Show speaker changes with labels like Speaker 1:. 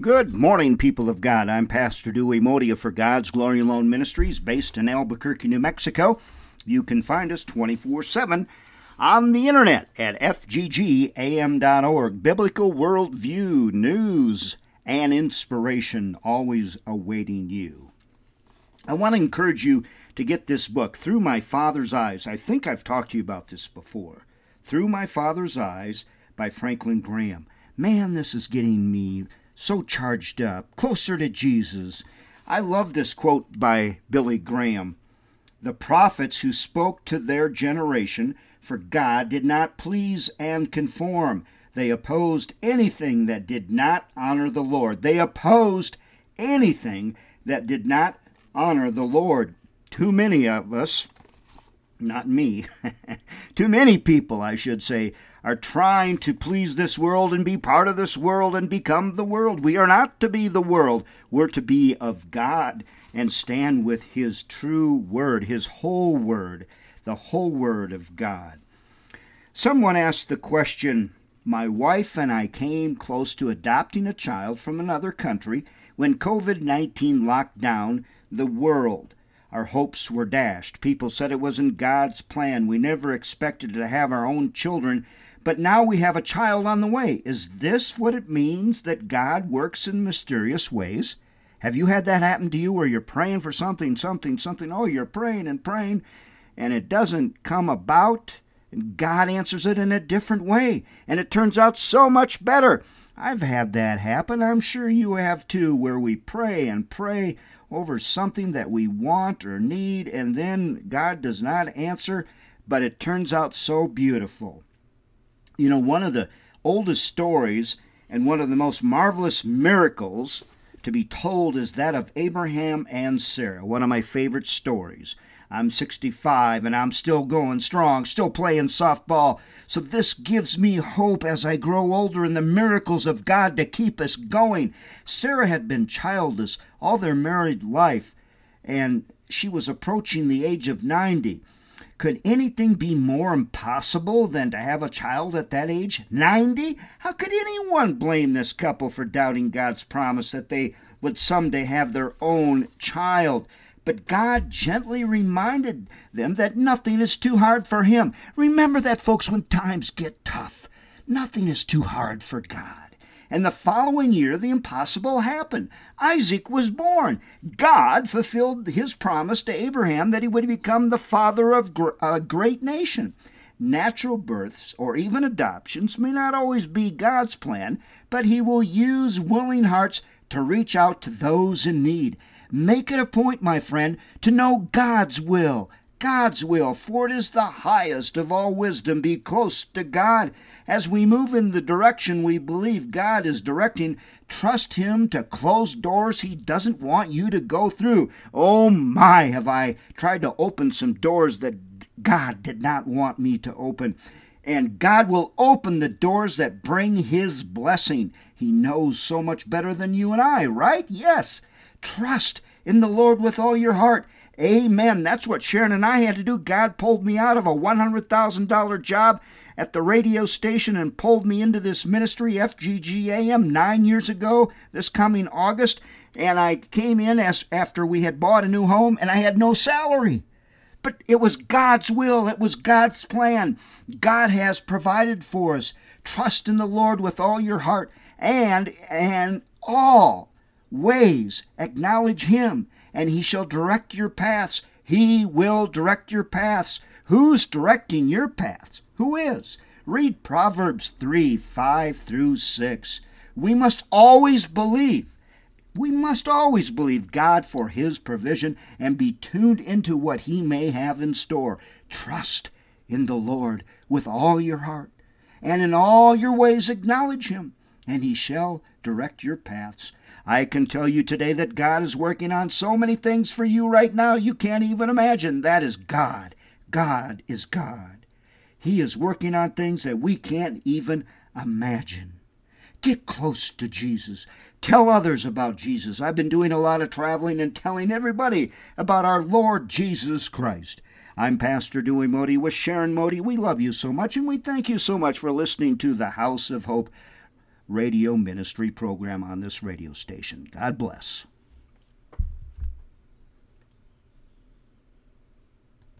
Speaker 1: Good morning, people of God. I'm Pastor Dewey Modia for God's Glory Alone Ministries, based in Albuquerque, New Mexico. You can find us 24 7 on the internet at fggam.org. Biblical worldview, news, and inspiration always awaiting you. I want to encourage you to get this book, Through My Father's Eyes. I think I've talked to you about this before. Through My Father's Eyes by Franklin Graham. Man, this is getting me so charged up, closer to Jesus. I love this quote by Billy Graham. The prophets who spoke to their generation for God did not please and conform. They opposed anything that did not honor the Lord. They opposed anything that did not honor the Lord. Too many of us, not me, too many people, I should say, are trying to please this world and be part of this world and become the world. We are not to be the world, we're to be of God and stand with His true word, His whole word, the whole word of God. Someone asked the question My wife and I came close to adopting a child from another country when COVID 19 locked down the world. Our hopes were dashed. People said it wasn't God's plan. We never expected to have our own children but now we have a child on the way. Is this what it means that God works in mysterious ways? Have you had that happen to you where you're praying for something, something, something? Oh, you're praying and praying, and it doesn't come about, and God answers it in a different way, and it turns out so much better. I've had that happen. I'm sure you have too, where we pray and pray over something that we want or need, and then God does not answer, but it turns out so beautiful. You know, one of the oldest stories and one of the most marvelous miracles to be told is that of Abraham and Sarah, one of my favorite stories. I'm 65 and I'm still going strong, still playing softball. So this gives me hope as I grow older in the miracles of God to keep us going. Sarah had been childless all their married life, and she was approaching the age of 90. Could anything be more impossible than to have a child at that age? 90? How could anyone blame this couple for doubting God's promise that they would someday have their own child? But God gently reminded them that nothing is too hard for Him. Remember that, folks, when times get tough. Nothing is too hard for God. And the following year, the impossible happened. Isaac was born. God fulfilled his promise to Abraham that he would become the father of a great nation. Natural births or even adoptions may not always be God's plan, but he will use willing hearts to reach out to those in need. Make it a point, my friend, to know God's will. God's will, for it is the highest of all wisdom. Be close to God. As we move in the direction we believe God is directing, trust Him to close doors He doesn't want you to go through. Oh my, have I tried to open some doors that God did not want me to open. And God will open the doors that bring His blessing. He knows so much better than you and I, right? Yes. Trust in the Lord with all your heart. Amen. That's what Sharon and I had to do. God pulled me out of a $100,000 job at the radio station and pulled me into this ministry, FGGAM, nine years ago, this coming August. And I came in as after we had bought a new home and I had no salary. But it was God's will, it was God's plan. God has provided for us. Trust in the Lord with all your heart and and all ways acknowledge him and he shall direct your paths. He will direct your paths. Who's directing your paths? Who is? Read Proverbs 3 5 through 6. We must always believe. We must always believe God for His provision and be tuned into what He may have in store. Trust in the Lord with all your heart, and in all your ways acknowledge Him, and He shall direct your paths. I can tell you today that God is working on so many things for you right now you can't even imagine. That is God. God is God. He is working on things that we can't even imagine. Get close to Jesus. Tell others about Jesus. I've been doing a lot of traveling and telling everybody about our Lord Jesus Christ. I'm Pastor Dewey Modi with Sharon Modi. We love you so much and we thank you so much for listening to the House of Hope radio ministry program on this radio station. God bless.